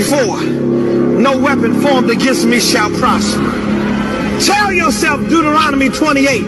before, no weapon formed against me shall prosper. Tell yourself Deuteronomy 28.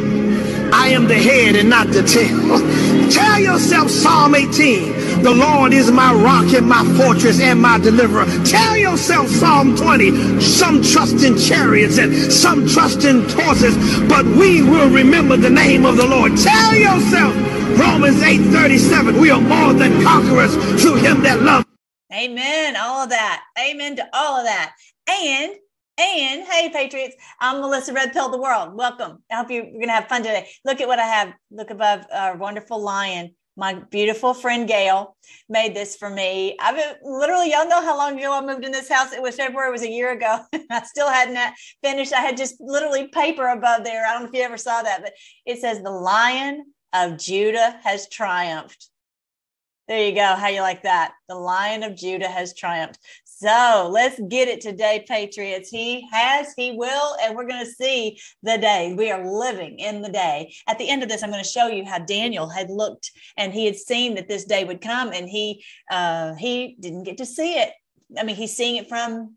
I am the head and not the tail. Tell yourself Psalm 18. The Lord is my rock and my fortress and my deliverer. Tell yourself Psalm 20. Some trust in chariots and some trust in horses, but we will remember the name of the Lord. Tell yourself Romans 8 37. We are more than conquerors through him that loves. Amen. All of that. Amen to all of that. And and hey, Patriots, I'm Melissa Red Pill the World. Welcome. I hope you're going to have fun today. Look at what I have. Look above our wonderful lion. My beautiful friend Gail made this for me. I've been literally, y'all know how long ago I moved in this house. It was February, it was a year ago. I still hadn't finished. I had just literally paper above there. I don't know if you ever saw that, but it says, The Lion of Judah has triumphed. There you go. How you like that? The Lion of Judah has triumphed. So let's get it today, Patriots. He has, he will, and we're going to see the day. We are living in the day. At the end of this, I'm going to show you how Daniel had looked and he had seen that this day would come, and he uh, he didn't get to see it. I mean, he's seeing it from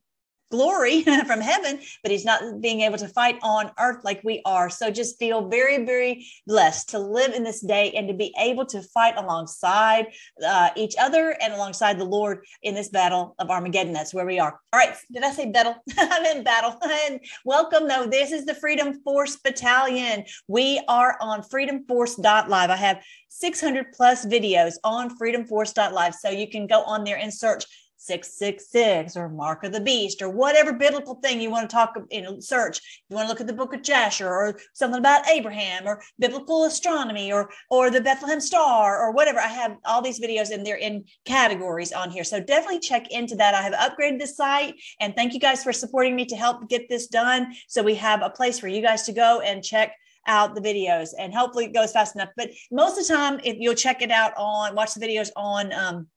glory from heaven, but he's not being able to fight on earth like we are. So just feel very, very blessed to live in this day and to be able to fight alongside uh, each other and alongside the Lord in this battle of Armageddon. That's where we are. All right. Did I say battle? I'm in battle. and welcome. No, this is the Freedom Force Battalion. We are on freedomforce.live. I have 600 plus videos on freedomforce.live. So you can go on there and search 666 or mark of the beast or whatever biblical thing you want to talk you know search. You want to look at the book of jasher or something about abraham or biblical astronomy or or the bethlehem star or whatever. I have all these videos and they're in categories on here. So definitely check into that. I have upgraded the site and thank you guys for supporting me to help get this done. So we have a place for you guys to go and check out the videos and hopefully it goes fast enough. But most of the time if you'll check it out on watch the videos on um,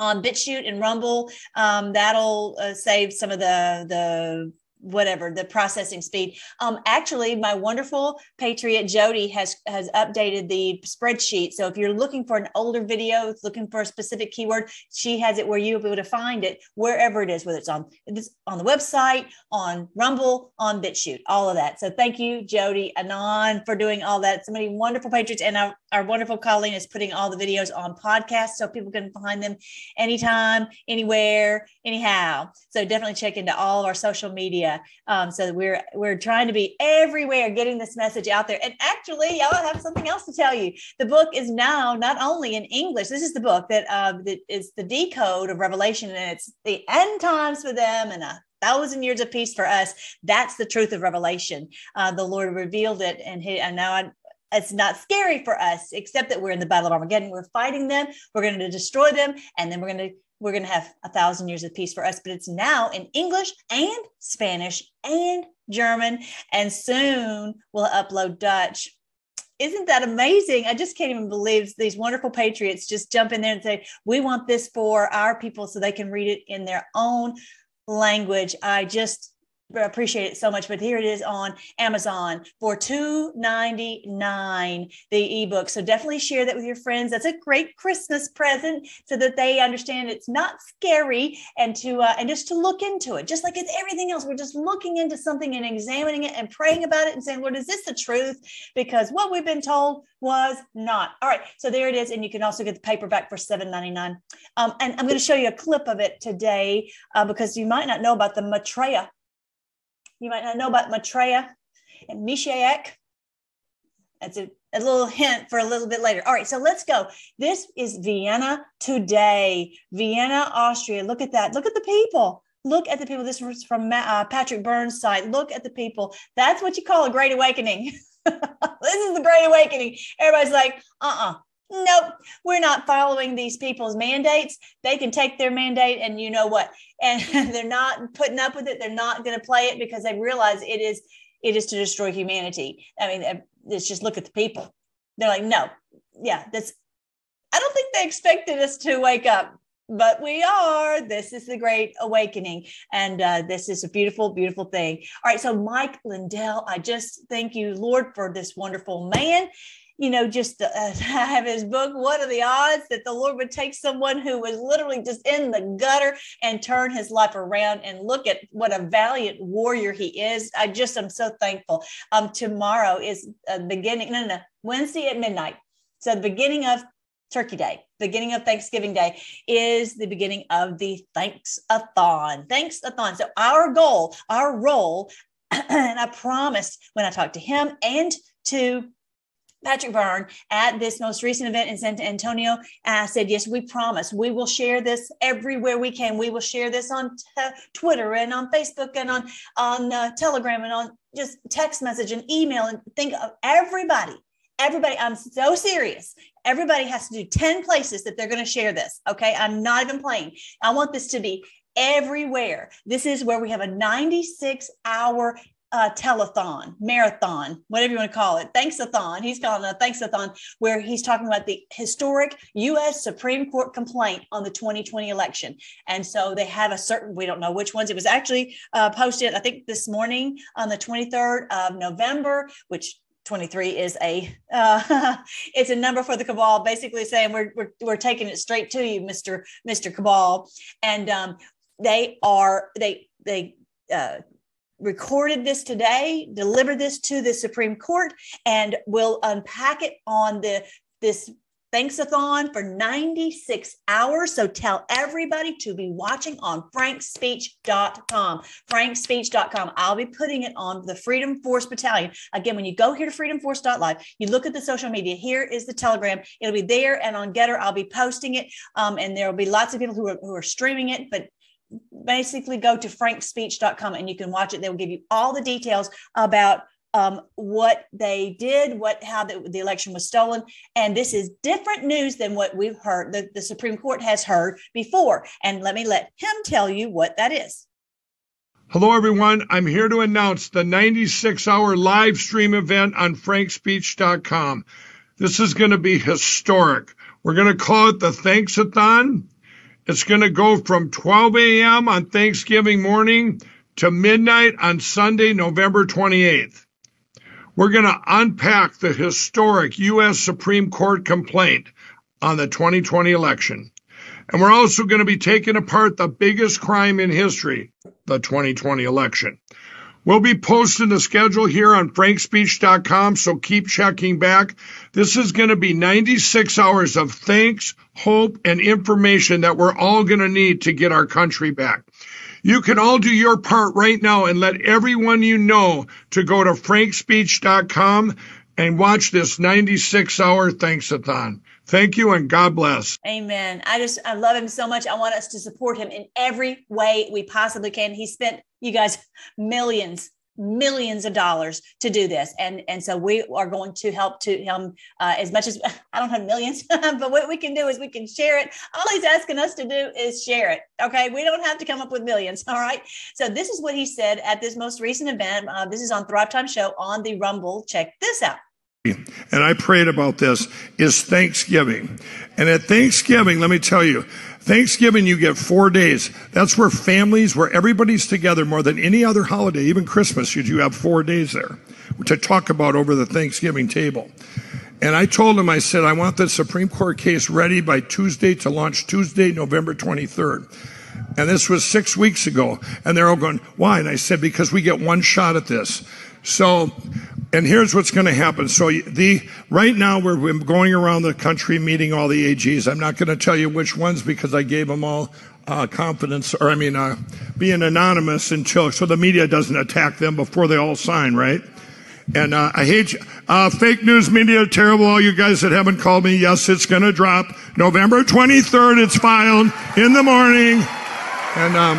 on BitChute and Rumble. Um, that'll uh, save some of the the whatever the processing speed. Um, actually, my wonderful patriot Jody has has updated the spreadsheet. So if you're looking for an older video, looking for a specific keyword, she has it where you'll be able to find it wherever it is, whether it's on it's on the website, on Rumble, on BitChute, all of that. So thank you, Jody Anon, for doing all that. So many wonderful patriots, and our, our wonderful Colleen is putting all the videos on podcast so people can find them anytime, anywhere, anyhow. So definitely check into all of our social media um, so we're we're trying to be everywhere, getting this message out there. And actually, y'all have something else to tell you. The book is now not only in English. This is the book that uh, that is the decode of Revelation, and it's the end times for them and a thousand years of peace for us. That's the truth of Revelation. Uh, the Lord revealed it, and, he, and now I, it's not scary for us, except that we're in the battle of Armageddon. We're fighting them. We're going to destroy them, and then we're going to we're going to have a thousand years of peace for us, but it's now in English and Spanish and German, and soon we'll upload Dutch. Isn't that amazing? I just can't even believe these wonderful patriots just jump in there and say, We want this for our people so they can read it in their own language. I just appreciate it so much but here it is on amazon for 2.99 the ebook. So definitely share that with your friends. That's a great christmas present so that they understand it's not scary and to uh, and just to look into it. Just like it's everything else. We're just looking into something and examining it and praying about it and saying lord is this the truth? Because what we've been told was not. All right. So there it is. And you can also get the paperback for 7.99 um, and i'm going to show you a clip of it today uh, because you might not know about the maitreya you might not know about Maitreya and Meshach. That's a, a little hint for a little bit later. All right, so let's go. This is Vienna today, Vienna, Austria. Look at that. Look at the people. Look at the people. This was from uh, Patrick Byrne's site. Look at the people. That's what you call a great awakening. this is the great awakening. Everybody's like, uh uh-uh, uh nope, we're not following these people's mandates. They can take their mandate and you know what? And they're not putting up with it. They're not going to play it because they realize it is it is to destroy humanity. I mean, let's just look at the people. They're like, no, yeah, that's I don't think they expected us to wake up, but we are. This is the great awakening. And uh, this is a beautiful, beautiful thing. All right. So, Mike Lindell, I just thank you, Lord, for this wonderful man you know, just uh, have his book, What Are the Odds that the Lord would take someone who was literally just in the gutter and turn his life around and look at what a valiant warrior he is. I just am so thankful. Um, tomorrow is a beginning, no, no, no, Wednesday at midnight. So the beginning of Turkey Day, beginning of Thanksgiving Day is the beginning of the Thanks-a-thon. Thanks-a-thon. So our goal, our role, and I promised when I talked to him and to Patrick Byrne at this most recent event in San Antonio. I said, Yes, we promise. We will share this everywhere we can. We will share this on t- Twitter and on Facebook and on, on uh, Telegram and on just text message and email and think of everybody. Everybody, I'm so serious. Everybody has to do 10 places that they're going to share this. Okay. I'm not even playing. I want this to be everywhere. This is where we have a 96 hour uh, telethon, marathon, whatever you want to call it, thanks-a-thon. He's calling it a thanks-a-thon, where he's talking about the historic U.S. Supreme Court complaint on the 2020 election. And so they have a certain, we don't know which ones. It was actually uh, posted, I think, this morning on the 23rd of November, which 23 is a uh, it's a number for the cabal basically saying we're, we're, we're taking it straight to you mr mr cabal. And um, they are they they uh, recorded this today, delivered this to the Supreme Court, and will unpack it on the this Thanks-a-thon for 96 hours. So tell everybody to be watching on frankspeech.com. Frankspeech.com. I'll be putting it on the Freedom Force Battalion. Again, when you go here to freedomforce.live, you look at the social media. Here is the Telegram. It'll be there and on GETTR. I'll be posting it. Um, and there will be lots of people who are, who are streaming it. But basically go to frankspeech.com and you can watch it. They'll give you all the details about um, what they did, what how the, the, election was stolen, and this is different news than what we've heard. The, the Supreme Court has heard before, and let me let him tell you what that is. Hello, everyone. I'm here to announce the 96 hour live stream event on frankspeech.com. This is going to be historic. We're going to call it the Thanks-a-thon. It's going to go from 12 a.m. on Thanksgiving morning to midnight on Sunday, November 28th. We're going to unpack the historic U.S. Supreme Court complaint on the 2020 election. And we're also going to be taking apart the biggest crime in history, the 2020 election. We'll be posting the schedule here on frankspeech.com, so keep checking back. This is going to be 96 hours of thanks, hope, and information that we're all going to need to get our country back. You can all do your part right now and let everyone you know to go to frankspeech.com and watch this 96 hour thanks-a-thon. Thank you and God bless. Amen. I just, I love him so much. I want us to support him in every way we possibly can. He spent, you guys, millions millions of dollars to do this. And and so we are going to help to him uh, as much as i don't have millions but what we can do is we can share it. All he's asking us to do is share it okay? We don't have to come up with millions all right? So this is what he said at this most recent event. Uh, this is on thrive time show on the rumble. Check this out. And I prayed about this, is Thanksgiving. And at Thanksgiving, let me tell you, Thanksgiving, you get four days. That's where families, where everybody's together more than any other holiday, even Christmas, you have four days there to talk about over the Thanksgiving table. And I told him, I said, I want the Supreme Court case ready by Tuesday to launch Tuesday, November 23rd. And this was six weeks ago. And they're all going, why? And I said, because we get one shot at this. So, and here's what's going to happen. So the, right now we're going around the country meeting all the AGs. I'm not going to tell you which ones because I gave them all uh, confidence, or I mean, uh, being anonymous until, so the media doesn't attack them before they all sign, right? And uh, I hate you. Uh, fake news media, terrible. All you guys that haven't called me, yes, it's going to drop. November 23rd, it's filed in the morning. And um,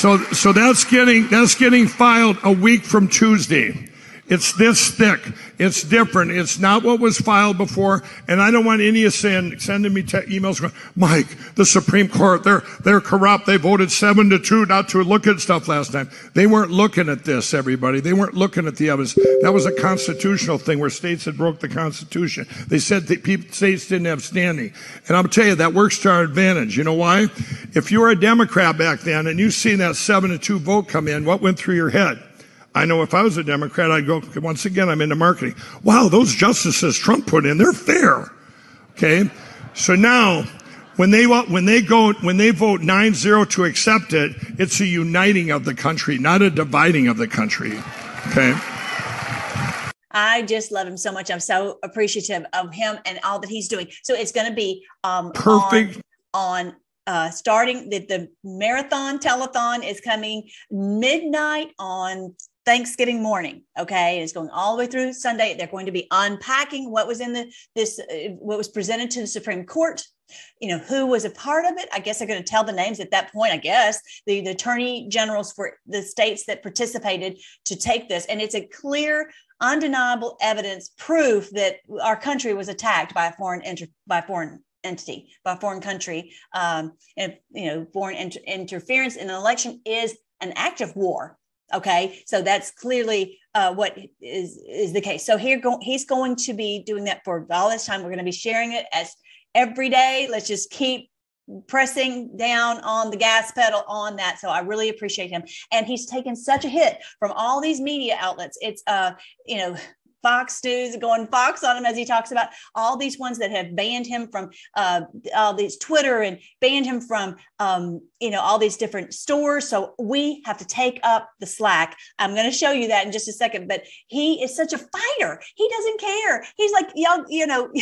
So, so that's getting, that's getting filed a week from Tuesday. It's this thick. It's different. It's not what was filed before. And I don't want any of saying, sending me te- emails going, Mike, the Supreme Court, they're, they're corrupt. They voted seven to two not to look at stuff last time. They weren't looking at this, everybody. They weren't looking at the evidence. That was a constitutional thing where states had broke the Constitution. They said that people, states didn't have standing. And I'll tell you, that works to our advantage. You know why? If you were a Democrat back then and you seen that seven to two vote come in, what went through your head? I know if I was a Democrat, I'd go, once again, I'm into marketing. Wow, those justices Trump put in, they're fair. Okay. So now when they when they go when they vote 9-0 to accept it, it's a uniting of the country, not a dividing of the country. Okay. I just love him so much. I'm so appreciative of him and all that he's doing. So it's going to be um, perfect on, on uh, starting the, the marathon telethon is coming midnight on Thanksgiving morning. Okay, it's going all the way through Sunday. They're going to be unpacking what was in the this uh, what was presented to the Supreme Court. You know who was a part of it. I guess they're going to tell the names at that point. I guess the, the attorney generals for the states that participated to take this, and it's a clear, undeniable evidence proof that our country was attacked by a foreign inter, by foreign entity by foreign country um, and you know foreign inter- interference in an election is an act of war Okay, so that's clearly uh, what is is the case. So here, go, he's going to be doing that for all this time. We're going to be sharing it as every day. Let's just keep pressing down on the gas pedal on that so i really appreciate him and he's taken such a hit from all these media outlets it's uh you know Fox News going Fox on him as he talks about all these ones that have banned him from uh, all these Twitter and banned him from um, you know all these different stores. So we have to take up the slack. I'm going to show you that in just a second. But he is such a fighter. He doesn't care. He's like young, you know.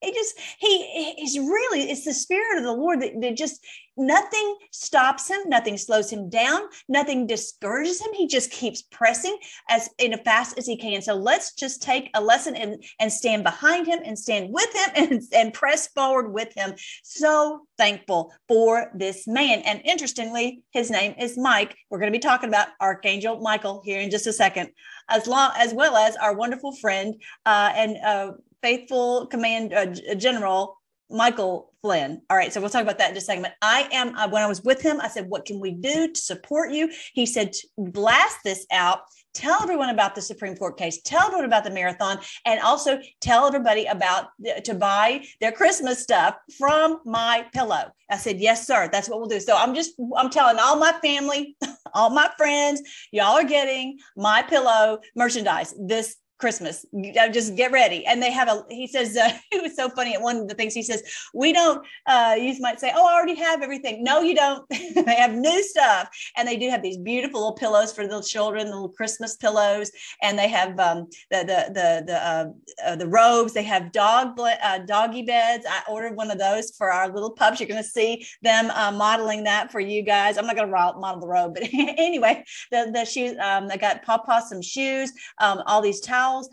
he just he he's really it's the spirit of the lord that, that just nothing stops him. Nothing slows him down. Nothing discourages him. He just keeps pressing as in as fast as he can. So let's just take a lesson and and stand behind him and stand with him and, and press forward with him. So thankful for this man. And interestingly his name is mike. We're going to be talking about archangel michael here in just a second as long as well as our wonderful friend uh, and uh, faithful command uh, general Michael Flynn. All right, so we'll talk about that in just a second. But I am uh, when I was with him, I said, "What can we do to support you?" He said, "Blast this out. Tell everyone about the Supreme Court case. Tell everyone about the marathon, and also tell everybody about to buy their Christmas stuff from my pillow." I said, "Yes, sir. That's what we'll do." So I'm just I'm telling all my family, all my friends, y'all are getting my pillow merchandise this Christmas. Just get ready. And they have a, he says, uh, it was so funny. At one of the things he says, we don't, uh, you might say, oh, I already have everything. No, you don't. they have new stuff. And they do have these beautiful little pillows for the children, the little Christmas pillows. And they have um, the, the, the, the, uh, uh, the robes. They have dog, uh, doggy beds. I ordered one of those for our little pups. You're going to see them uh, modeling that for you guys. I'm not going to model the robe, but anyway, the, the shoes, um, I got Pawpaw some shoes, um, all these towels towels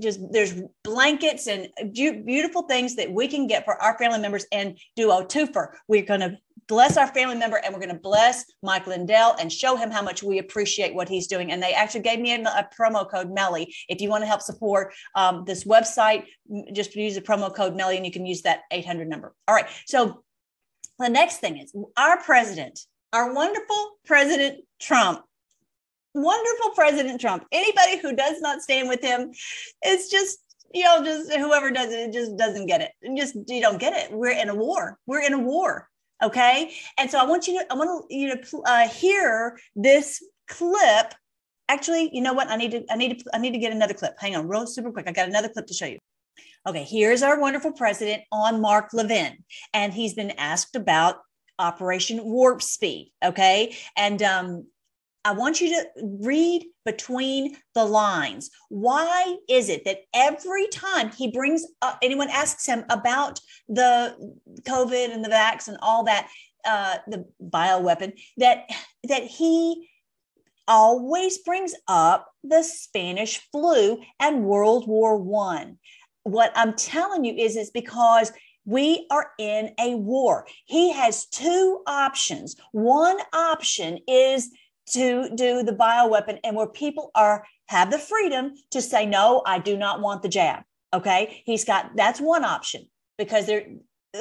just there's blankets and beautiful things that we can get for our family members and do a twofer we're going to bless our family member and we're going to bless Mike Lindell and show him how much we appreciate what he's doing. And they actually gave me a, a promo code Melly. If you want to help support um, this website, just use the promo code Melly and you can use that 800 number. All right. So the next thing is our president, our wonderful President Trump wonderful President Trump. Anybody who does not stand with him is just, you know, just whoever does it, just doesn't get it. Just you don't get it. We're in a war. We're in a war. Okay. And so I want you to, I want you to uh, hear this clip. Actually, you know what? I need to, I need to, I need to get another clip. Hang on, real super quick. I got another clip to show you. Okay, here's our wonderful president on Mark Levin, and he's been asked about Operation Warp Speed. Okay, and um, I want you to read between the lines. Why is it that every time he brings up, anyone asks him about the COVID and the vax and all that, uh, the bioweapon, that that he always brings up the Spanish flu and World War One. What I'm telling you is, it's because we are in a war. He has two options. One option is to do the bioweapon and where people are have the freedom to say no i do not want the jab. Okay? He's got that's one option because they're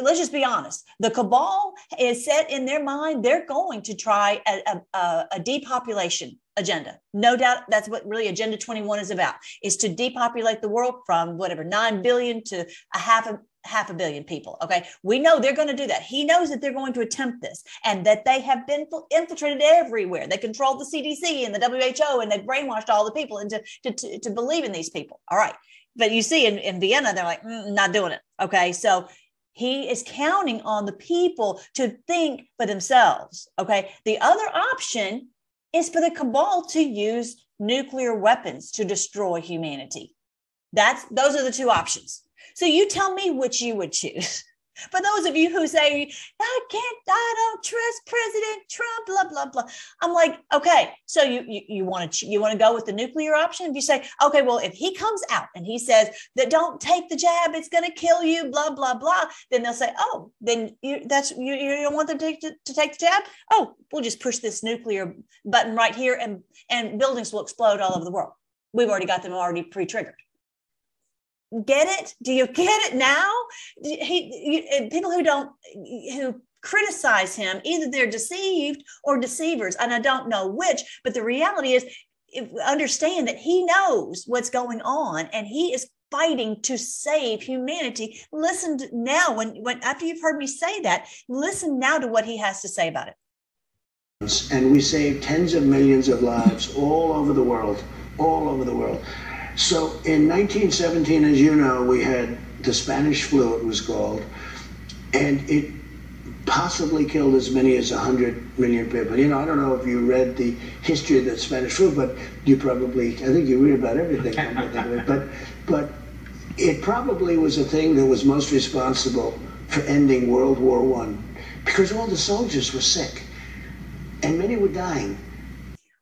let's just be honest. The cabal is set in their mind. They're going to try a, a, a depopulation agenda. No doubt that's what really agenda 21 is about is to depopulate the world from whatever 9 billion to a half half a billion people. Okay. We know they're going to do that. He knows that they're going to attempt this and that they have been infiltrated everywhere. They control the CDC and the WHO and they've brainwashed all the people into to, to, to believe in these people. All right. But you see in, in Vienna, they're like, mm, not doing it. Okay. So he is counting on the people to think for themselves. Okay. The other option is for the cabal to use nuclear weapons to destroy humanity. That's those are the two options. So you tell me which you would choose. For those of you who say, I can't, I don't trust President Trump, blah, blah, blah. I'm like, okay, so you you, you want to you want to go with the nuclear option? If you say, okay, well, if he comes out and he says that don't take the jab, it's going to kill you, blah, blah, blah, then they'll say, oh, then you that's you, you don't want them to, to, to take the jab? Oh, we'll just push this nuclear button right here and and buildings will explode all over the world. We've already got them already pre-triggered get it? Do you get it now? He, you, uh, people who don't who criticize him either they're deceived or deceivers and i don't know which but the reality is understand that he knows what's going on and he is fighting to save humanity listen to now when when after you've heard me say that listen now to what he has to say about it. And we saved tens of millions of lives all over the world all over the world so in 1917, as you know, we had the Spanish flu, it was called, and it possibly killed as many as 100 million people. You know, I don't know if you read the history of the Spanish flu, but you probably, I think you read about everything. but, but it probably was a thing that was most responsible for ending World War One because all the soldiers were sick and many were dying.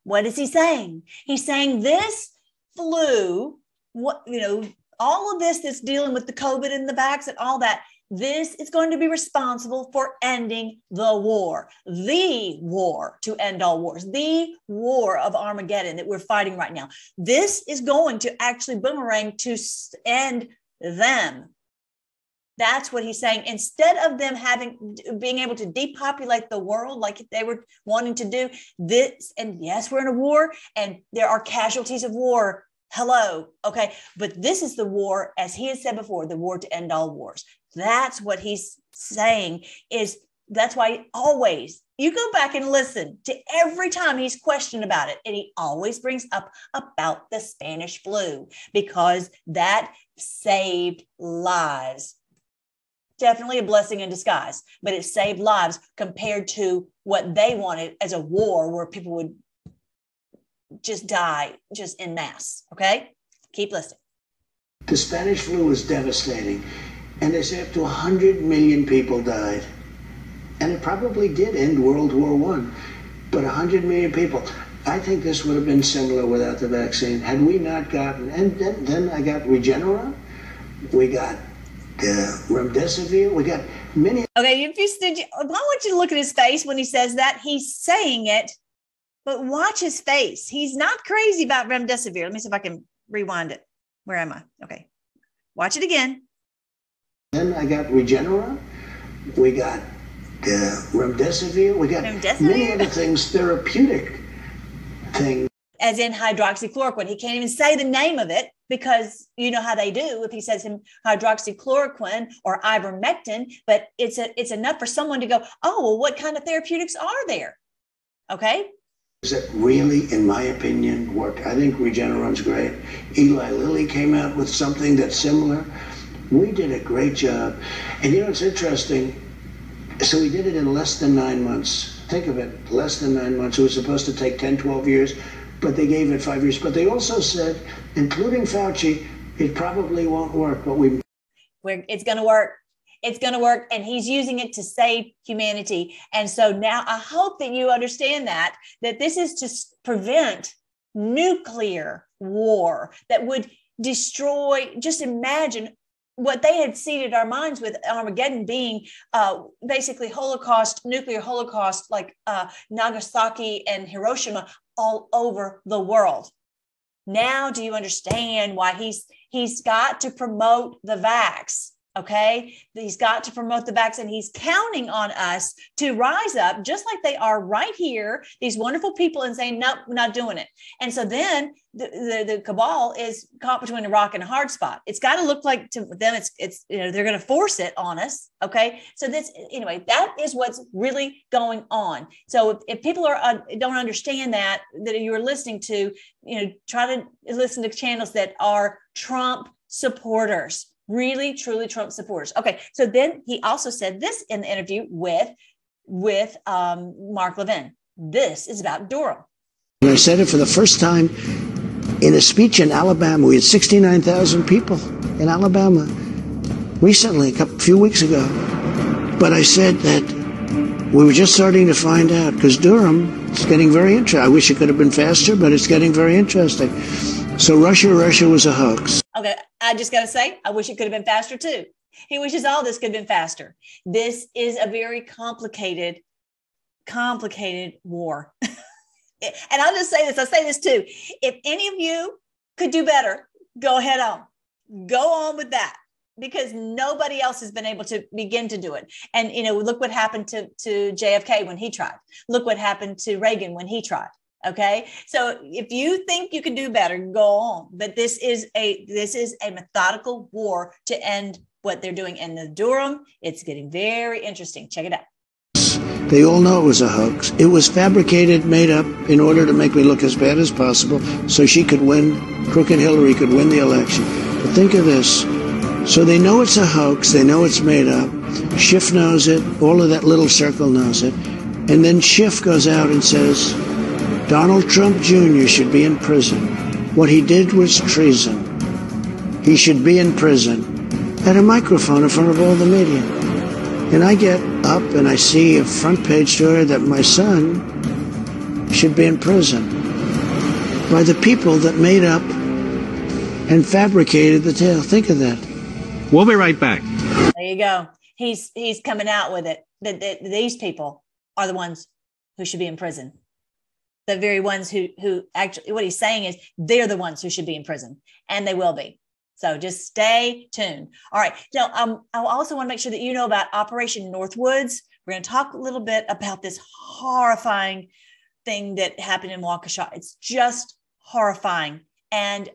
What is he saying? He's saying this flu, what, you know, all of this that's dealing with the COVID and the vaccine, all that, this is going to be responsible for ending the war, the war to end all wars, the war of Armageddon that we're fighting right now. This is going to actually boomerang to end them. That's what he's saying. Instead of them having being able to depopulate the world like they were wanting to do, this and yes, we're in a war and there are casualties of war Hello. Okay. But this is the war, as he has said before, the war to end all wars. That's what he's saying is that's why always you go back and listen to every time he's questioned about it. And he always brings up about the Spanish flu because that saved lives. Definitely a blessing in disguise, but it saved lives compared to what they wanted as a war where people would just die just in mass. Okay, keep listening. The Spanish flu was devastating, and they say up to 100 million people died. And it probably did end World War One, but 100 million people. I think this would have been similar without the vaccine. Had we not gotten, and then, then I got Regeneron, we got uh, remdesivir, we got many. Okay, if you, did you, I want you to look at his face when he says that. He's saying it but watch his face. He's not crazy about remdesivir. Let me see if I can rewind it. Where am I? Okay. Watch it again. Then I got Regeneron. We got uh, remdesivir. We got remdesivir? many other things, therapeutic things. As in hydroxychloroquine. He can't even say the name of it because you know how they do if he says him hydroxychloroquine or ivermectin, but it's a, it's enough for someone to go, oh, well, what kind of therapeutics are there? Okay that really, in my opinion, work. I think Regeneron's great. Eli Lilly came out with something that's similar. We did a great job. And you know, it's interesting. So we did it in less than nine months. Think of it, less than nine months. It was supposed to take 10, 12 years, but they gave it five years. But they also said, including Fauci, it probably won't work, but we. We're, it's going to work it's going to work and he's using it to save humanity and so now i hope that you understand that that this is to prevent nuclear war that would destroy just imagine what they had seeded our minds with Armageddon being uh, basically Holocaust, nuclear Holocaust, like uh, Nagasaki and Hiroshima, all over the world. Now, do you understand why he's he's got to promote the vax? Okay. He's got to promote the vaccine. He's counting on us to rise up, just like they are right here, these wonderful people, and saying, nope, we're not doing it. And so then the, the, the cabal is caught between a rock and a hard spot. It's got to look like to them, it's, it's, you know, they're going to force it on us. Okay. So this, anyway, that is what's really going on. So if, if people are, uh, don't understand that, that you're listening to, you know, try to listen to channels that are Trump supporters really truly trump supporters. Okay so then he also said this in the interview with with um, mark levin. This is about durham. And i said it for the first time in a speech in alabama we had 69000 people in alabama recently a couple, few weeks ago. But i said that we were just starting to find out because durham is getting very interesting i wish it could have been faster but it's getting very interesting. So Russia, Russia was a hoax. Okay, I just got to say, I wish it could have been faster too. He wishes all this could have been faster. This is a very complicated, complicated war. and I'll just say this, I'll say this too. If any of you could do better, go ahead on. Go on with that because nobody else has been able to begin to do it. And you know, look what happened to to JFK when he tried. Look what happened to Reagan when he tried. Okay. So if you think you can do better, go on. But this is a this is a methodical war to end what they're doing in the Durham. It's getting very interesting. Check it out. They all know it was a hoax. It was fabricated, made up in order to make me look as bad as possible so she could win, Crooked Hillary could win the election. But think of this. So they know it's a hoax, they know it's made up. Schiff knows it, all of that little circle knows it. And then Schiff goes out and says, Donald Trump Jr. should be in prison. What he did was treason. He should be in prison. At a microphone in front of all the media. And I get up and I see a front page story that my son should be in prison by the people that made up and fabricated the tale. Think of that. We'll be right back. There you go. He's he's coming out with it that, that these people are the ones who should be in prison the very ones who who actually what he's saying is they're the ones who should be in prison and they will be. So just stay tuned. All right. Now um, i also want to make sure that you know about operation northwoods. We're going to talk a little bit about this horrifying thing that happened in waukesha. It's just horrifying. And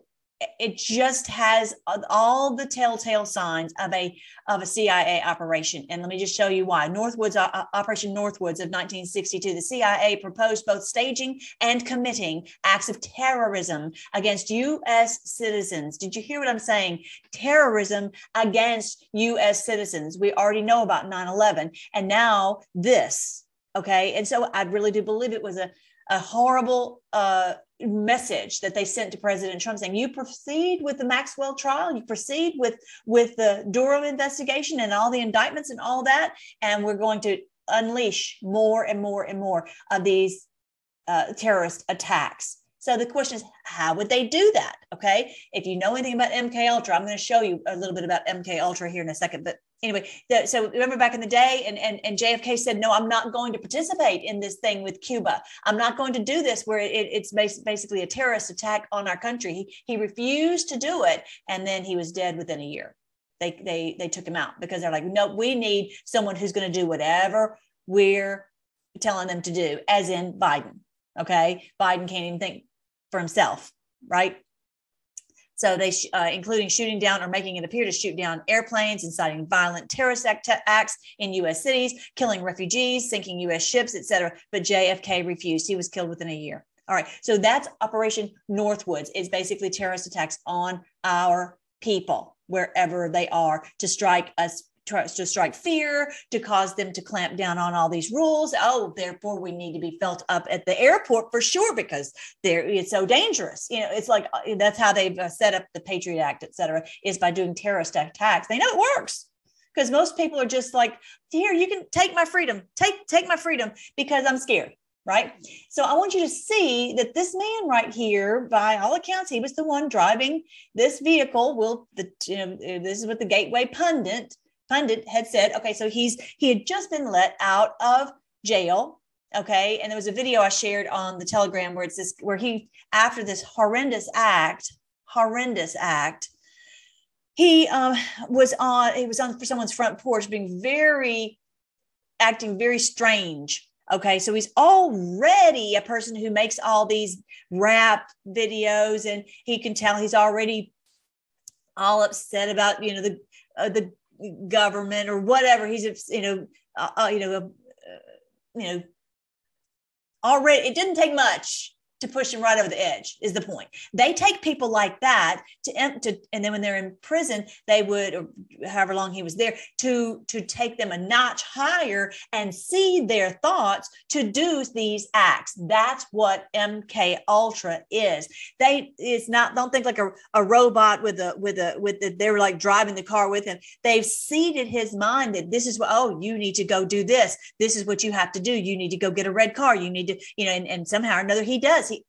it just has all the telltale signs of a of a CIA operation. And let me just show you why. Northwoods uh, Operation Northwoods of 1962, the CIA proposed both staging and committing acts of terrorism against U.S. citizens. Did you hear what I'm saying? Terrorism against U.S. citizens. We already know about 9/11, and now this. Okay, and so I really do believe it was a a horrible uh, message that they sent to President Trump saying, "You proceed with the Maxwell trial, you proceed with with the Durham investigation and all the indictments and all that, and we're going to unleash more and more and more of these uh, terrorist attacks." So the question is, how would they do that? Okay, if you know anything about MK Ultra, I'm going to show you a little bit about MK Ultra here in a second. But anyway, the, so remember back in the day, and, and and JFK said, no, I'm not going to participate in this thing with Cuba. I'm not going to do this where it, it's basically a terrorist attack on our country. He he refused to do it, and then he was dead within a year. They they they took him out because they're like, no, we need someone who's going to do whatever we're telling them to do, as in Biden. Okay, Biden can't even think for himself, right? So they, uh, including shooting down or making it appear to shoot down airplanes, inciting violent terrorist act- acts in U.S. cities, killing refugees, sinking U.S. ships, etc. But JFK refused. He was killed within a year. All right. So that's Operation Northwoods. It's basically terrorist attacks on our people wherever they are to strike us tries to strike fear, to cause them to clamp down on all these rules. Oh, therefore we need to be felt up at the airport for sure because there it's so dangerous. You know, it's like uh, that's how they've uh, set up the Patriot Act, et cetera, is by doing terrorist attacks. They know it works because most people are just like, here, you can take my freedom, take take my freedom because I'm scared. Right. So I want you to see that this man right here, by all accounts, he was the one driving this vehicle. Will the you know, this is what the Gateway pundit pundit had said, okay, so he's he had just been let out of jail. Okay. And there was a video I shared on the telegram where it's this where he after this horrendous act, horrendous act, he um, was on he was on for someone's front porch being very acting very strange okay so he's already a person who makes all these rap videos and he can tell he's already all upset about you know the uh, the government or whatever. He's you know uh, uh you know uh, you know already it didn't take much to push him right over the edge is the point. They take people like that to, to and then when they're in prison they would however long he was there to to take them a notch higher and see their thoughts to do these acts. That's what mk ultra is. They it's not don't think like a, a robot with a with a with the they were like driving the car with him. They've seeded his mind that this is what oh you need to go do this. This is what you have to do. You need to go get a red car. You need to you know and, and somehow or another he does he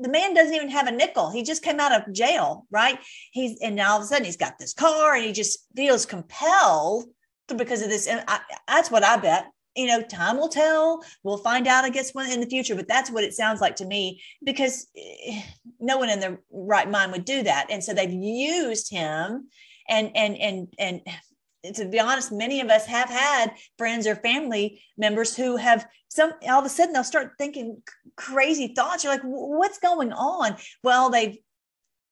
the man doesn't even have a nickel. He just came out of jail, right? He's and now all of a sudden he's got this car and he just feels compelled because of this. And I, that's what I bet. You know, time will tell. We'll find out, I guess, when in the future. But that's what it sounds like to me because eh, no one in their right mind would do that. And so they've used him and and and and to be honest, many of us have had friends or family members who have some all of a sudden they'll start thinking crazy thoughts. You're like, what's going on? Well, they've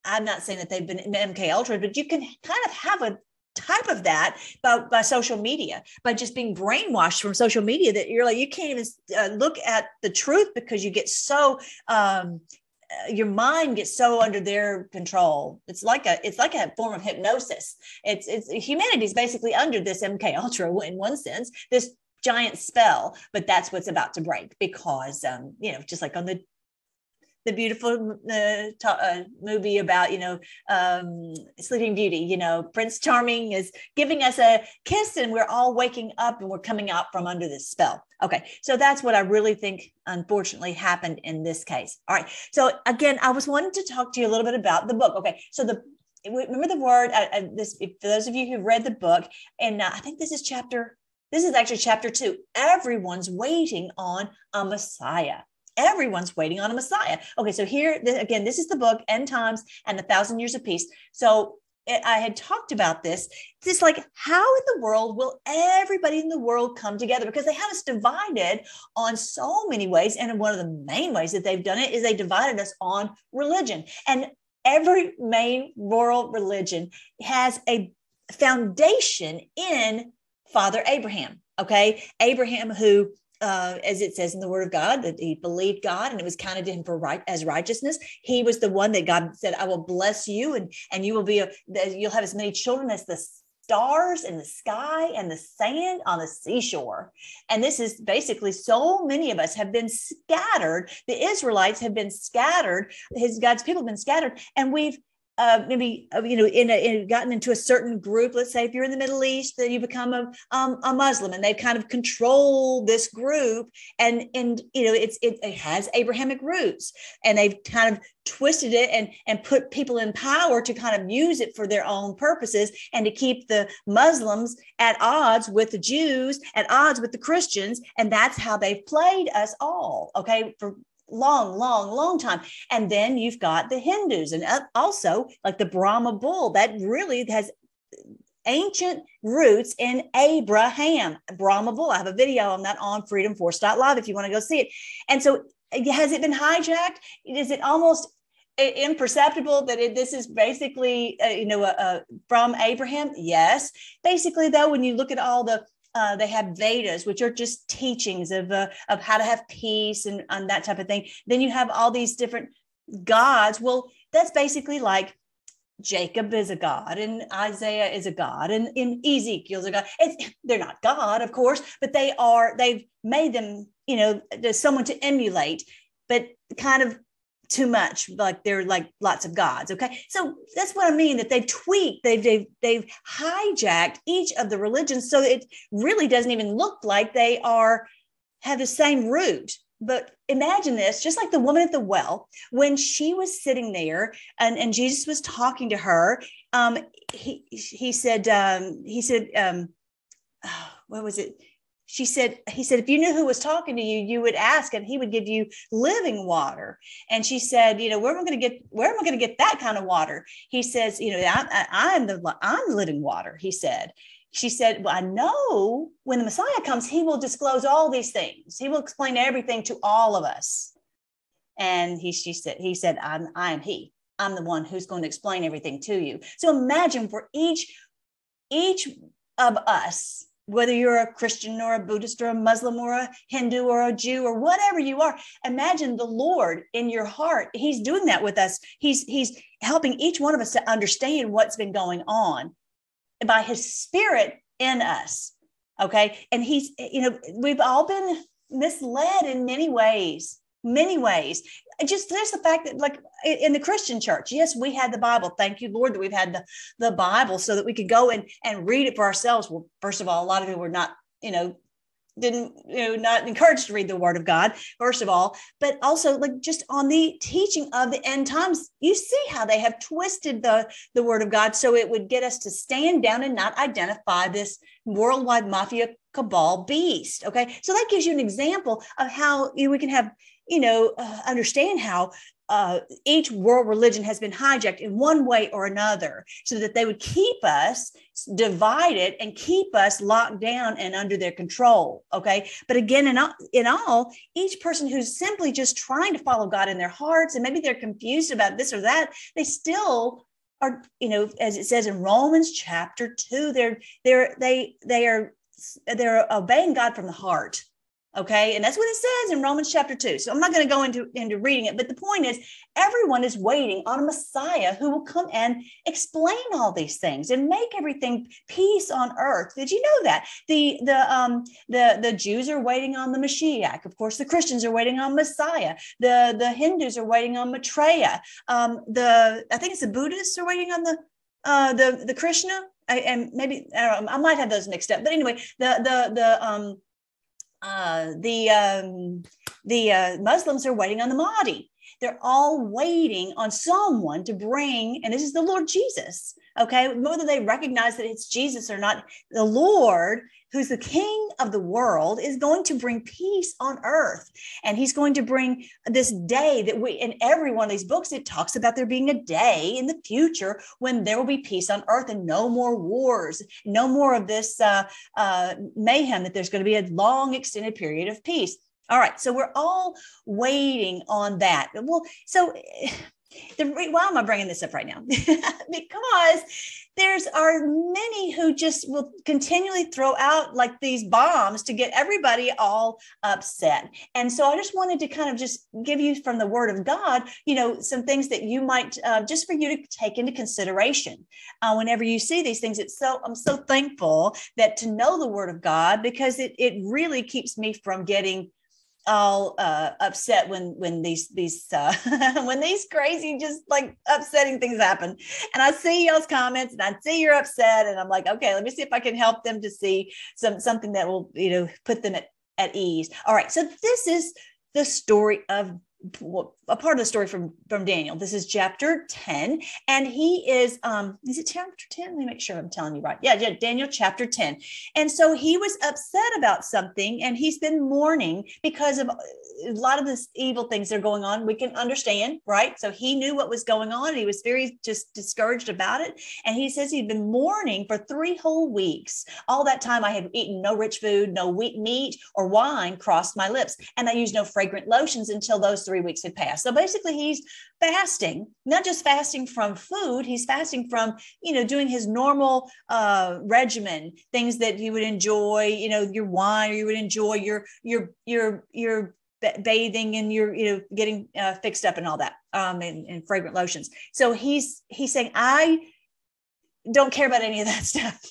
I'm not saying that they've been MK Ultra, but you can kind of have a type of that by, by social media by just being brainwashed from social media that you're like you can't even uh, look at the truth because you get so um, your mind gets so under their control. It's like a it's like a form of hypnosis. It's it's humanity's basically under this mk ultra in one sense this giant spell but that's what's about to break because um you know just like on the the beautiful uh, uh, movie about you know um, Sleeping Beauty. You know, Prince Charming is giving us a kiss, and we're all waking up and we're coming out from under this spell. Okay, so that's what I really think, unfortunately, happened in this case. All right, so again, I was wanting to talk to you a little bit about the book. Okay, so the remember the word uh, uh this for those of you who've read the book, and uh, I think this is chapter. This is actually chapter two. Everyone's waiting on a Messiah everyone's waiting on a Messiah. Okay, so here again, this is the book End Times and the Thousand Years of Peace. So eh, I had talked about this. It's like, how in the world will everybody in the world come together? Because they have us divided on so many ways. And one of the main ways that they've done it is they divided us on religion. And every main world religion has a foundation in Father Abraham. Okay. Abraham, who uh, as it says in the word of God, that he believed God and it was counted to him for right as righteousness. He was the one that God said, I will bless you and, and you will be, a, you'll have as many children as the stars in the sky and the sand on the seashore. And this is basically so many of us have been scattered. The Israelites have been scattered. His God's people have been scattered. And we've uh, maybe uh, you know in, a, in gotten into a certain group let's say if you're in the middle east then you become a, um, a muslim and they've kind of control this group and and you know it's it, it, has abrahamic roots and they've kind of twisted it and and put people in power to kind of use it for their own purposes and to keep the muslims at odds with the jews at odds with the christians and that's how they've played us all okay for long, long, long time. And then you've got the Hindus and uh, also like the Brahma bull that really has ancient roots in Abraham, Brahma bull. I have a video on that on freedomforce.live if you want to go see it. And so has it been hijacked? Is it almost imperceptible that it, this is basically uh, you know uh, uh, from abraham yes basically though when you look at all the uh, they have Vedas, which are just teachings of uh, of how to have peace and, and that type of thing. Then you have all these different gods. Well, that's basically like Jacob is a god and Isaiah is a god and, and Ezekiel's a god. It's, they're not God, of course, but they are, they've made them, you know, someone to emulate, but kind of too much like they're like lots of gods okay? So that's what i mean that they've tweaked they've they've, they've hijacked each of the religions so it really doesn't even look like they are have the same root. But imagine this just like the woman at the well when she was sitting there and, and jesus was talking to her um, he, he said um, he said um, what was it she said he said if you knew who was talking to you you would ask and he would give you living water. And she said you know where am i going to get where am i going to get that kind of water? He says you know I, I, am the i'm living water he said. She said well i know when the messiah comes he will disclose all these things. He will explain everything to all of us. And he she said he said i'm i'm he. I'm the one who's going to explain everything to you. So imagine for each each of us whether you're a Christian or a Buddhist or a Muslim or a Hindu or a Jew or whatever you are, imagine the Lord in your heart. He's doing that with us. He's He's helping each one of us to understand what's been going on by His Spirit in us. Okay, and He's you know we've all been misled in many ways many ways. Just there's the fact that, like in the Christian church, yes, we had the Bible. Thank you, Lord, that we've had the, the Bible so that we could go and, and read it for ourselves. Well, first of all, a lot of people were not, you know, didn't you know not encouraged to read the word of god first of all but also like just on the teaching of the end times you see how they have twisted the the word of god so it would get us to stand down and not identify this worldwide mafia cabal beast okay so that gives you an example of how you know, we can have you know, uh, understand how uh, each world religion has been hijacked in one way or another so that they would keep us divided and keep us locked down and under their control. Okay. But again, in all, in all, each person who's simply just trying to follow God in their hearts and maybe they're confused about this or that, they still are, you know, as it says in Romans chapter two, they're, they're, they, they are, they're obeying God from the heart Okay. And that's what it says in Romans chapter 2. So I'm not going to go into, into reading it, but the point is everyone is waiting on a Messiah who will come and explain all these things and make everything peace on earth. Did you know that? The the um the the Jews are waiting on the Mashiach. Of course, the Christians are waiting on Messiah. The the Hindus are waiting on Maitreya. Um, the I think it's the Buddhists are waiting on the uh the the Krishna. I, and maybe I, know, I might have those mixed up. But anyway, the the the um uh, the um, the uh, Muslims are waiting on the Mahdi. They're all waiting on someone to bring, and this is the Lord Jesus. Okay, whether they recognize that it's Jesus or not, the Lord who's the king of the world, is going to bring peace on earth. And he's going to bring this day that we, in every one of these books, it talks about there being a day in the future when there will be peace on earth and no more wars, no more of this uh, uh, mayhem, that there's going to be a long extended period of peace. All right, so we're all waiting on that. Well, so the, why am I bringing this up right now? because there's are many who just will continually throw out like these bombs to get everybody all upset. And so I just wanted to kind of just give you from the Word of God, you know, some things that you might uh, just for you to take into consideration uh, whenever you see these things. It's so I'm so thankful that to know the Word of God because it it really keeps me from getting all uh, upset when when these these uh, when these crazy just like upsetting things happen. And i see y'all's comments and i see you're upset and i'm like okay let me see if i can help them to see some something that will you know put them at, at ease. All right so this is the story of a part of the story from from Daniel. This is chapter 10 and he is um is it chapter 10? Let me make sure I'm telling you right. Yeah, yeah, Daniel chapter 10. And so he was upset about something and he's been mourning because of a lot of this evil things that are going on. We can understand, right? So he knew what was going on and he was very just discouraged about it and he says he'd been mourning for 3 whole weeks. All that time I have eaten no rich food, no wheat meat or wine crossed my lips and I used no fragrant lotions until those 3 weeks had passed. So basically, he's fasting, not just fasting from food, he's fasting from, you know, doing his normal uh, regimen, things that he would enjoy, you know, your wine, or you would enjoy your, your, your, your, bathing and you're you know getting uh, fixed up and all that um and, and fragrant lotions. So he's he's saying i don't care about any of that stuff.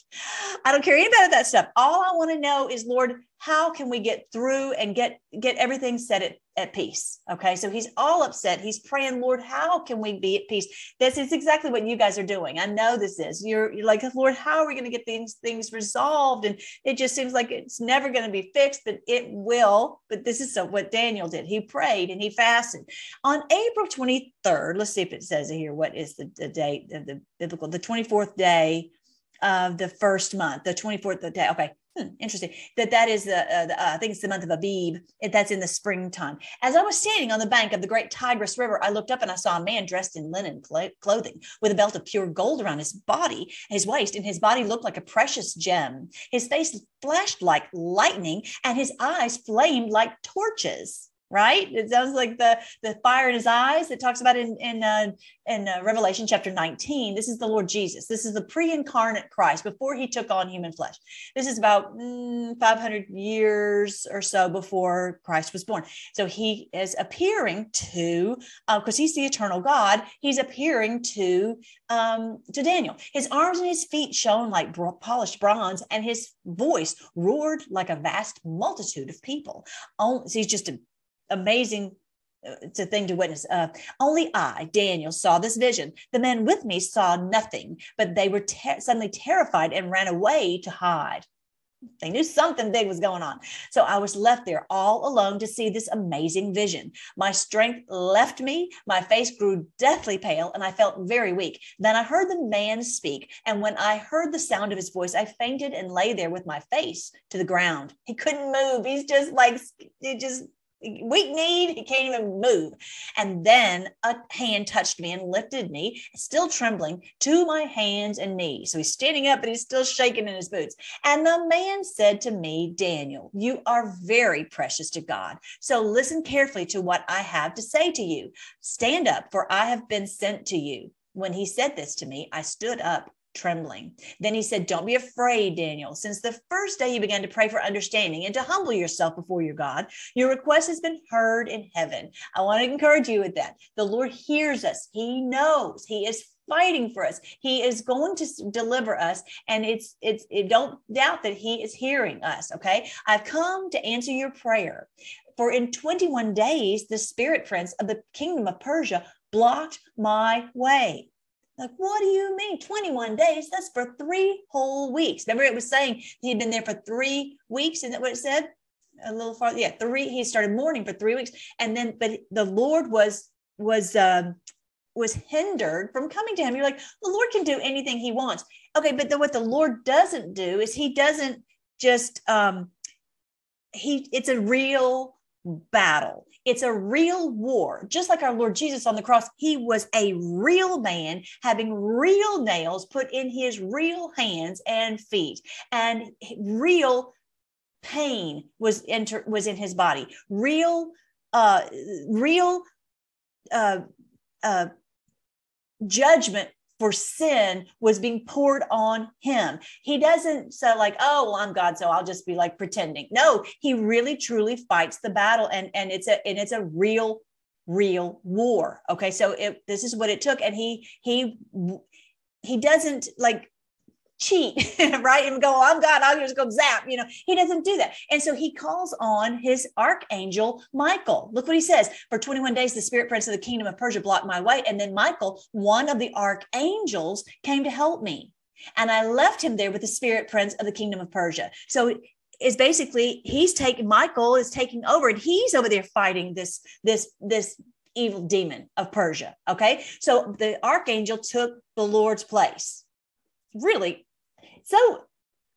I don't care any about that stuff. All i want to know is lord how can we get through and get get everything set at, at peace? Okay so he's all upset. He's praying lord how can we be at peace? This is exactly what you guys are doing. I know this is. You're, you're like lord how are we going to get these things resolved? And it just seems like it's never going to be fixed but it will. But this is what daniel did. He prayed and he fasted. On april 23rd let's see if it says here what is the, the date of the biblical the 24th day of the first month, the 24th day. Okay. Hmm, interesting. That that is the, uh, the uh, I think it's the month of Abib. It, that's in the springtime. As I was standing on the bank of the great Tigris River, I looked up and I saw a man dressed in linen clothing with a belt of pure gold around his body, his waist, and his body looked like a precious gem. His face flashed like lightning, and his eyes flamed like torches right? It sounds like the the fire in his eyes that talks about in in uh, in uh, Revelation chapter 19. This is the Lord Jesus. This is the pre-incarnate Christ before he took on human flesh. This is about mm, 500 years or so before Christ was born. So he is appearing to because uh, he's the eternal God. He's appearing to um, to Daniel. His arms and his feet shone like polished bronze, and his voice roared like a vast multitude of people. Oh, so he's just a amazing uh, it's a thing to witness. Uh, only I, Daniel, saw this vision. The men with me saw nothing, but they were suddenly terrified and ran away to hide. They knew something big was going on. So I was left there all alone to see this amazing vision. My strength left me, my face grew deathly pale, and I felt very weak. Then I heard the man speak. And when I heard the sound of his voice, I fainted and lay there with my face to the ground. He couldn't move. He's just like, he just weak kneed, he can't even move. And then a hand touched me and lifted me, still trembling, to my hands and knees. So he's standing up, but he's still shaking in his boots. And the man said to me, Daniel, you are very precious to God. So listen carefully to what I have to say to you. Stand up, for I have been sent to you. When he said this to me, I stood up trembling. Then he said, Don't be afraid, Daniel. Since the first day you began to pray for understanding and to humble yourself before your God, your request has been heard in heaven. I want to encourage you with that. The Lord hears us, He knows, He is fighting for us he is going to deliver us and it's it's it, don't doubt that he is hearing us okay i've come to answer your prayer for in 21 days the spirit prince of the kingdom of persia blocked my way like, what do you mean 21 days? That's for three whole weeks. Remember, it was saying he'd been there for three weeks. Isn't that what it said? A little farther. Yeah, three. He started mourning for three weeks. And then, but the Lord was, was, um, was hindered from coming to him. You're like, the Lord can do anything he wants. Okay, but the, what the Lord doesn't do is he doesn't just, um, he, it's a real battle. It's a real war. Just like our Lord Jesus on the cross, he was a real man having real nails put in his real hands and feet, and real pain was enter was in his body. Real, uh, real uh, uh, judgment for sin was being poured on him. He doesn't say like, "Oh, well, I'm God, so I'll just be like pretending." No, he really truly fights the battle, and and it's a and it's a real, real war. Okay, so it, this is what it took, and he he he doesn't like cheat, right? And go, oh, I'm God, I'll just go zap. You know, he doesn't do that. And so he calls on his archangel, Michael. Look what he says. For 21 days, the spirit prince of the kingdom of Persia blocked my way. And then Michael, one of the archangels, came to help me. And I left him there with the spirit prince of the kingdom of Persia. So is basically he's taking Michael is taking over and he's over there fighting this this this evil demon of Persia. Okay. So the archangel took the Lord's place. Really so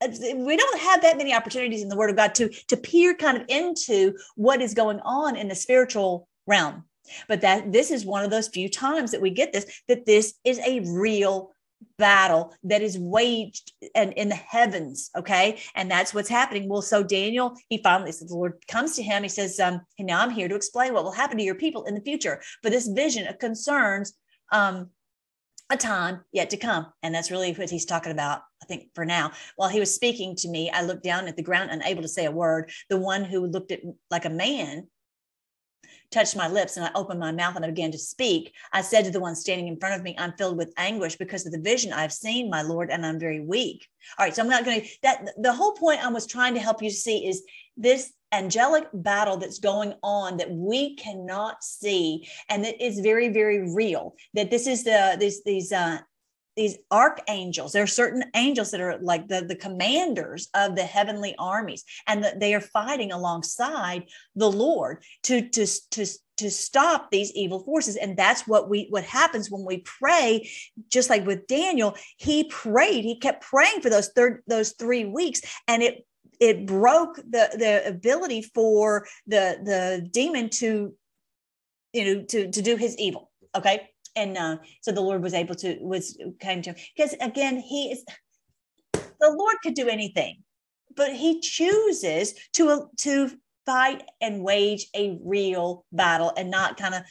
uh, we don't have that many opportunities in the word of god to to peer kind of into what is going on in the spiritual realm. But that this is one of those few times that we get this that this is a real battle that is waged and in the heavens okay? And that's what's happening. Well so daniel he finally says the lord comes to him. He says um now i'm here to explain what will happen to your people in the future. But this vision of concerns um a time yet to come. And that's really what he's talking about, I think, for now. While he was speaking to me, I looked down at the ground, unable to say a word. The one who looked at like a man touched my lips and I opened my mouth and I began to speak. I said to the one standing in front of me, I'm filled with anguish because of the vision I've seen, my Lord, and I'm very weak. All right. So I'm not going to, that the whole point I was trying to help you see is this angelic battle that's going on that we cannot see. And that is very very real that this is the these these uh these archangels there are certain angels that are like the the commanders of the heavenly armies and that they are fighting alongside the lord to to to to stop these evil forces. And that's what we what happens when we pray just like with daniel he prayed he kept praying for those third those three weeks and it it broke the the ability for the the demon to you know to to do his evil okay? And uh, so the lord was able to was came to him. Because again he is the lord could do anything but he chooses to to fight and wage a real battle and not kind of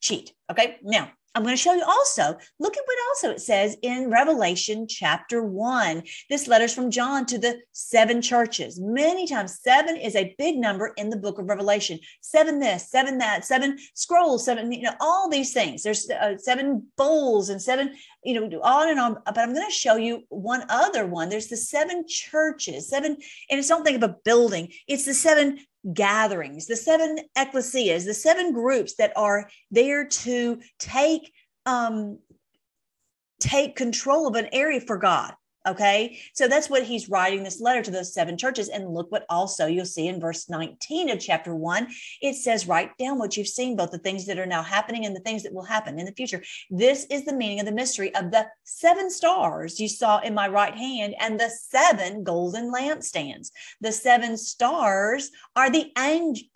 cheat okay? Now I'm going to show you also, look at what also it says in Revelation chapter one. This letter's from John to the seven churches. Many times, seven is a big number in the book of Revelation. Seven this, seven that, seven scrolls, seven, you know, all these things. There's uh, seven bowls and seven, you know, on and on. But I'm going to show you one other one. There's the seven churches, seven, and it's don't think of a building, it's the seven gatherings, the seven ecclesias, the seven groups that are there to take um, take control of an area for God. Okay. So that's what he's writing this letter to those seven churches. And look what also you'll see in verse 19 of chapter one. It says, write down what you've seen, both the things that are now happening and the things that will happen in the future. This is the meaning of the mystery of the seven stars you saw in my right hand and the seven golden lampstands. The seven stars are the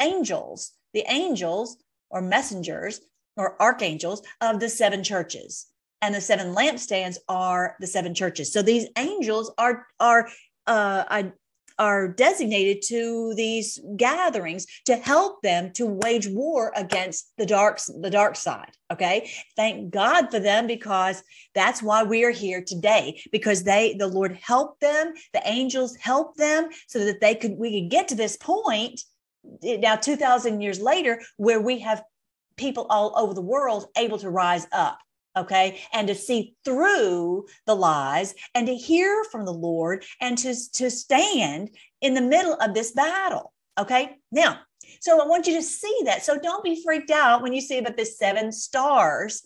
angels, the angels or messengers or archangels of the seven churches and the seven lampstands are the seven churches. So these angels are are uh, are designated to these gatherings to help them to wage war against the dark the dark side okay thank god for them because that's why we are here today because they the lord helped them the angels helped them so that they could we could get to this point now 2000 years later where we have people all over the world able to rise up okay? And to see through the lies and to hear from the lord and to, to stand in the middle of this battle okay? Now so i want you to see that. So don't be freaked out when you see about the seven stars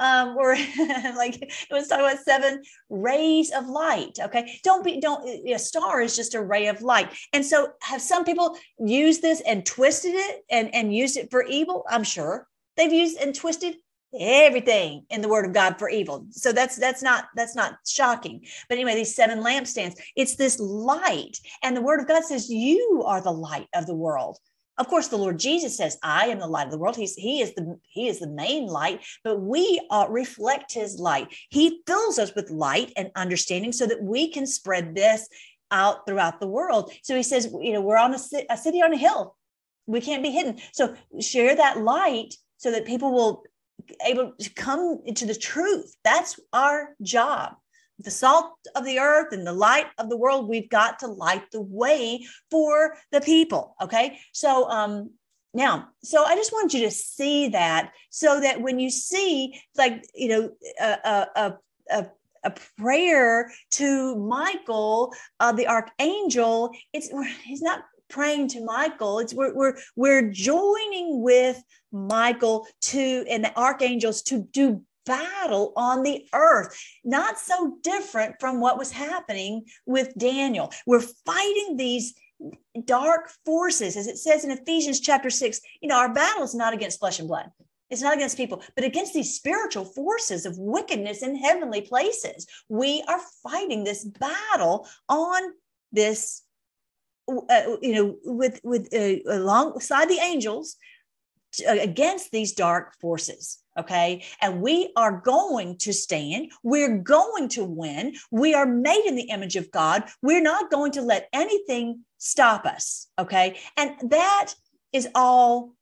um or like it was talking about seven rays of light okay? Don't be don't a star is just a ray of light. And so have some people used this and twisted it and and used it for evil? I'm sure. They've used and twisted everything in the word of god for evil. So that's that's not that's not shocking. But anyway these seven lampstands it's this light. And the word of god says you are the light of the world. Of course the lord jesus says i am the light of the world. He's, he is the he is the main light but we uh, reflect his light. He fills us with light and understanding so that we can spread this out throughout the world. So he says you know we're on a, a city on a hill. We can't be hidden. So share that light so that people will able to come into the truth. That's our job. The salt of the earth and the light of the world, we've got to light the way for the people. Okay. So, um, now, so I just want you to see that so that when you see, like, you know, a, a, a, a prayer to Michael, uh, the archangel, it's he's not praying to Michael. It's we're we're, we're joining with Michael to and the archangels to do battle on the earth. Not so different from what was happening with Daniel. We're fighting these dark forces, as it says in Ephesians chapter six. You know, our battle is not against flesh and blood. It's not against people, but against these spiritual forces of wickedness in heavenly places. We are fighting this battle on this uh, you know, with with uh, alongside the angels uh, against these dark forces. Okay. And we are going to stand. We're going to win. We are made in the image of God. We're not going to let anything stop us. Okay. And that is all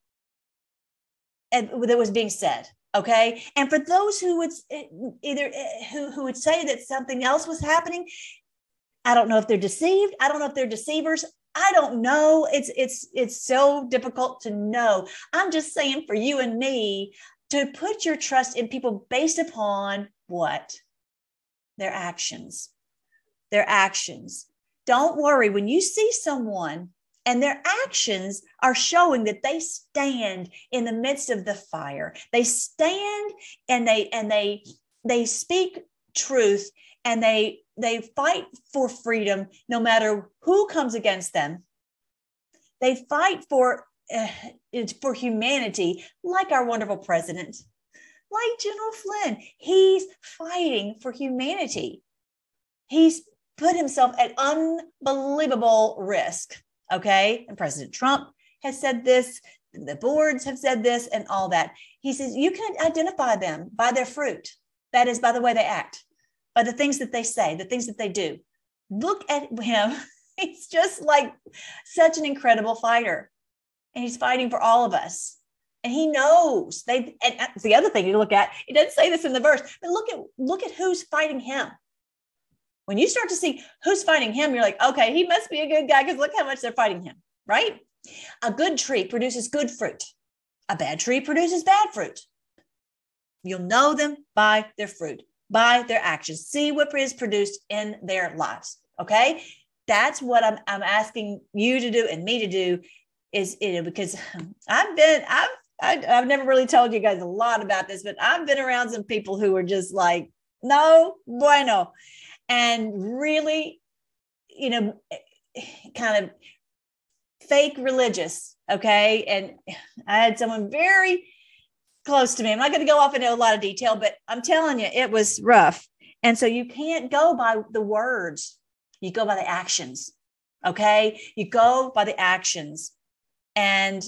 that was being said. Okay. And for those who would uh, either uh, who, who would say that something else was happening, I don't know if they're deceived. I don't know if they're deceivers. I don't know. It's it's it's so difficult to know. I'm just saying for you and me to put your trust in people based upon what? Their actions. Their actions. Don't worry when you see someone and their actions are showing that they stand in the midst of the fire. They stand and they and they they speak truth and they they fight for freedom no matter who comes against them. They fight for uh, for humanity, like our wonderful president, like General Flynn. He's fighting for humanity. He's put himself at unbelievable risk. Okay. And President Trump has said this, the boards have said this, and all that. He says you can identify them by their fruit. That is, by the way they act, by the things that they say, the things that they do. Look at him. He's just like such an incredible fighter. And he's fighting for all of us. And he knows they and uh, the other thing you look at, he doesn't say this in the verse, but look at look at who's fighting him. When you start to see who's fighting him, you're like, okay, he must be a good guy because look how much they're fighting him, right? A good tree produces good fruit. A bad tree produces bad fruit. You'll know them by their fruit, by their actions. See what is produced in their lives. Okay. That's what I'm, I'm asking you to do and me to do is you know because I've been I've I, have i have never really told you guys a lot about this, but I've been around some people who are just like no bueno, and really, you know, eh, kind of fake religious. Okay. And I had someone very close to me. I'm not going to go off into a lot of detail, but I'm telling you, it was rough. And so you can't go by the words, you go by the actions. Okay. You go by the actions. And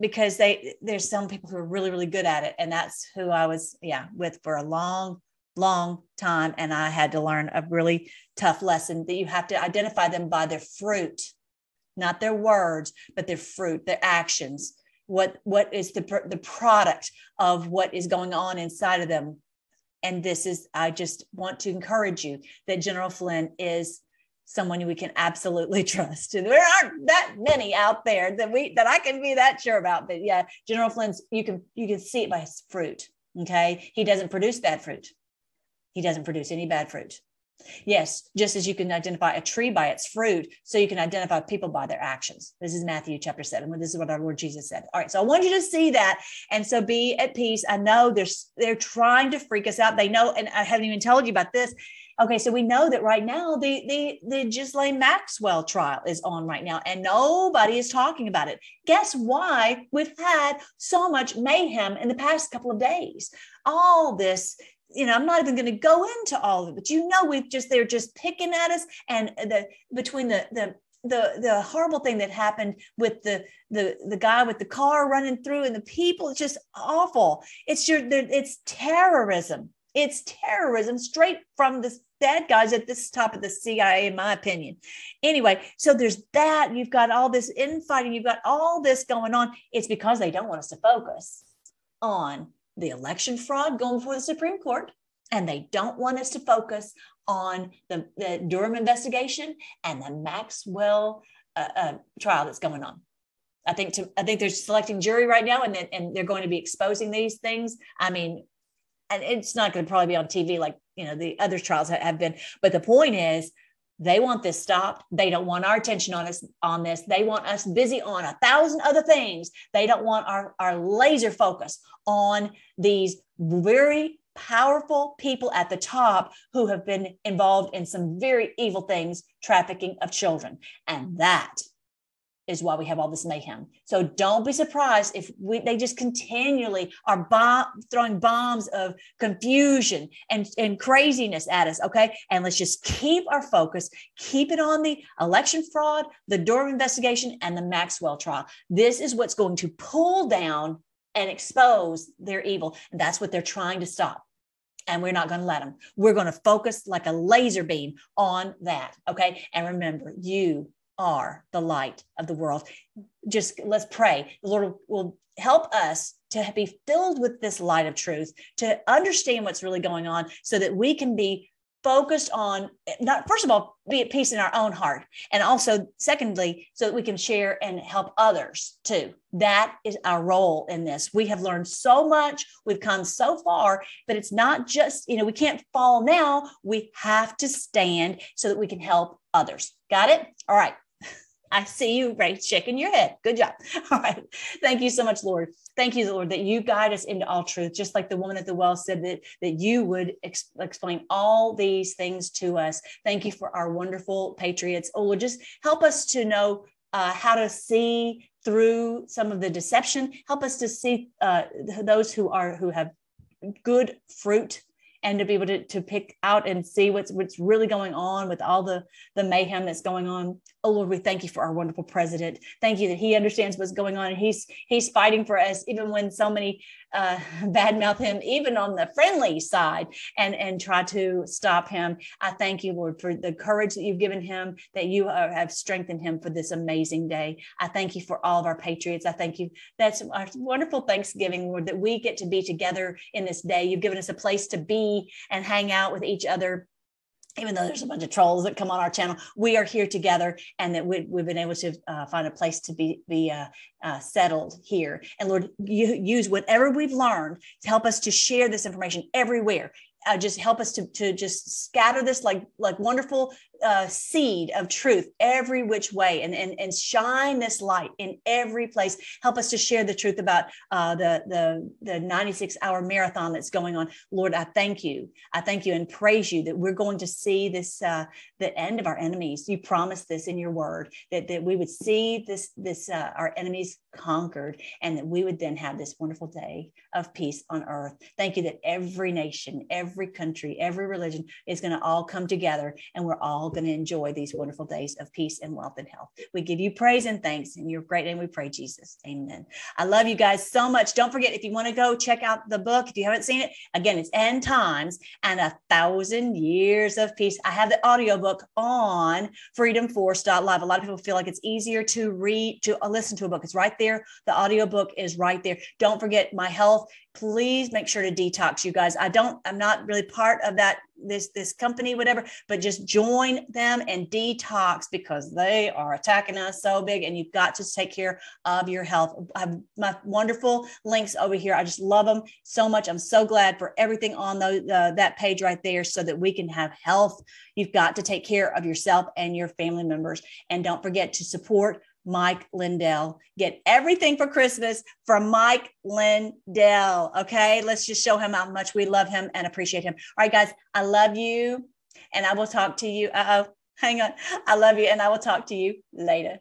because they there's some people who are really really good at it and that's who i was yeah with for a long long time. And I had to learn a really tough lesson that you have to identify them by their fruit, not their words, but their fruit, their actions. What, what is the, the product of what is going on inside of them? And this is, I just want to encourage you that General Flynn is someone we can absolutely trust. There aren't that many out there that we that I can be that sure about. But yeah, General Flynn's you can you can see it by his fruit. Okay. He doesn't produce bad fruit he doesn't produce any bad fruit. Yes, just as you can identify a tree by its fruit, so you can identify people by their actions. This is Matthew chapter seven. This is what our Lord Jesus said. All right, so I want you to see that, and so be at peace. I know they're they're trying to freak us out. They know, and I haven't even told you about this. Okay, so we know that right now the the the Ghislaine Maxwell trial is on right now, and nobody is talking about it. Guess why we've had so much mayhem in the past couple of days? All this you know, I'm not even going to go into all of it, but you know, we've just they're just picking at us, and the between the the the the horrible thing that happened with the the the guy with the car running through and the people it's just awful. It's your it's terrorism. It's terrorism straight from the bad guys at this top of the cia in my opinion. Anyway so there's that you've got all this infighting you've got all this going on. It's because they don't want us to focus on the election fraud going before the Supreme Court, and they don't want us to focus on the, the Durham investigation and the Maxwell uh, uh, trial that's going on. I think to, I think they're selecting jury right now, and then, and they're going to be exposing these things. I mean, and it's not going to probably be on TV like you know the other trials have been. But the point is, they want this stopped. They don't want our attention on us on this. They want us busy on a thousand other things. They don't want our, our laser focus on these very powerful people at the top who have been involved in some very evil things, trafficking of children. And that is why we have all this mayhem. So don't be surprised if we, they just continually are bomb, throwing bombs of confusion and, and craziness at us. Okay. And let's just keep our focus, keep it on the election fraud, the Durham investigation, and the Maxwell trial. This is what's going to pull down and expose their evil. And that's what they're trying to stop. And we're not going to let them. We're going to focus like a laser beam on that. Okay. And remember, you are the light of the world. Just let's pray. The Lord will help us to be filled with this light of truth, to understand what's really going on so that we can be focused on not first of all be at peace in our own heart. And also secondly so that we can share and help others too. That is our role in this. We have learned so much. We've come so far but it's not just you know we can't fall now. We have to stand so that we can help others. Got it? All right I see you right shaking your head. Good job. All right. Thank you so much, Lord. Thank you, Lord, that you guide us into all truth, just like the woman at the well said that, that you would ex- explain all these things to us. Thank you for our wonderful patriots. Oh, Lord, just help us to know uh, how to see through some of the deception. Help us to see uh, those who are who have good fruit and to be able to, to pick out and see what's what's really going on with all the the mayhem that's going on. Oh lord we thank you for our wonderful president. Thank you that he understands what's going on. And he's he's fighting for us even when so many uh, badmouth him even on the friendly side and and try to stop him. I thank you lord for the courage that you've given him that you have strengthened him for this amazing day. I thank you for all of our patriots. I thank you. That's our wonderful thanksgiving lord that we get to be together in this day. You've given us a place to be and hang out with each other even though there's a bunch of trolls that come on our channel, we are here together, and that we, have been able to uh, find a place to be be uh, uh, settled here. And Lord, you use whatever we've learned to help us to share this information everywhere uh, just help us to, to just scatter this like like wonderful uh, seed of truth every which way and, and and shine this light in every place. Help us to share the truth about uh, the the the 96 hour marathon that's going on. Lord i thank you. I thank you and praise you that we're going to see this uh, the end of our enemies. You promised this in your word that, that we would see this this uh, our enemies conquered and that we would then have this wonderful day of peace on earth. Thank you that every nation every every country, every religion is going to all come together and we're all going to enjoy these wonderful days of peace and wealth and health. We give you praise and thanks in your great name. We pray, Jesus. Amen. I love you guys so much. Don't forget, if you want to go check out the book, if you haven't seen it, again, it's End Times and a Thousand Years of Peace. I have the audiobook on freedomforce.live. A lot of people feel like it's easier to read, to uh, listen to a book. It's right there. The audiobook is right there. Don't forget my health please make sure to detox you guys i don't i'm not really part of that this this company whatever but just join them and detox because they are attacking us so big and you've got to take care of your health. I have my wonderful links over here. I just love them so much. I'm so glad for everything on the, that page right there so that we can have health. You've got to take care of yourself and your family members. And don't forget to support Mike Lindell. Get everything for Christmas from Mike Lindell. Okay. Let's just show him how much we love him and appreciate him. All right, guys. I love you. And I will talk to you. Uh oh. Hang on. I love you. And I will talk to you later.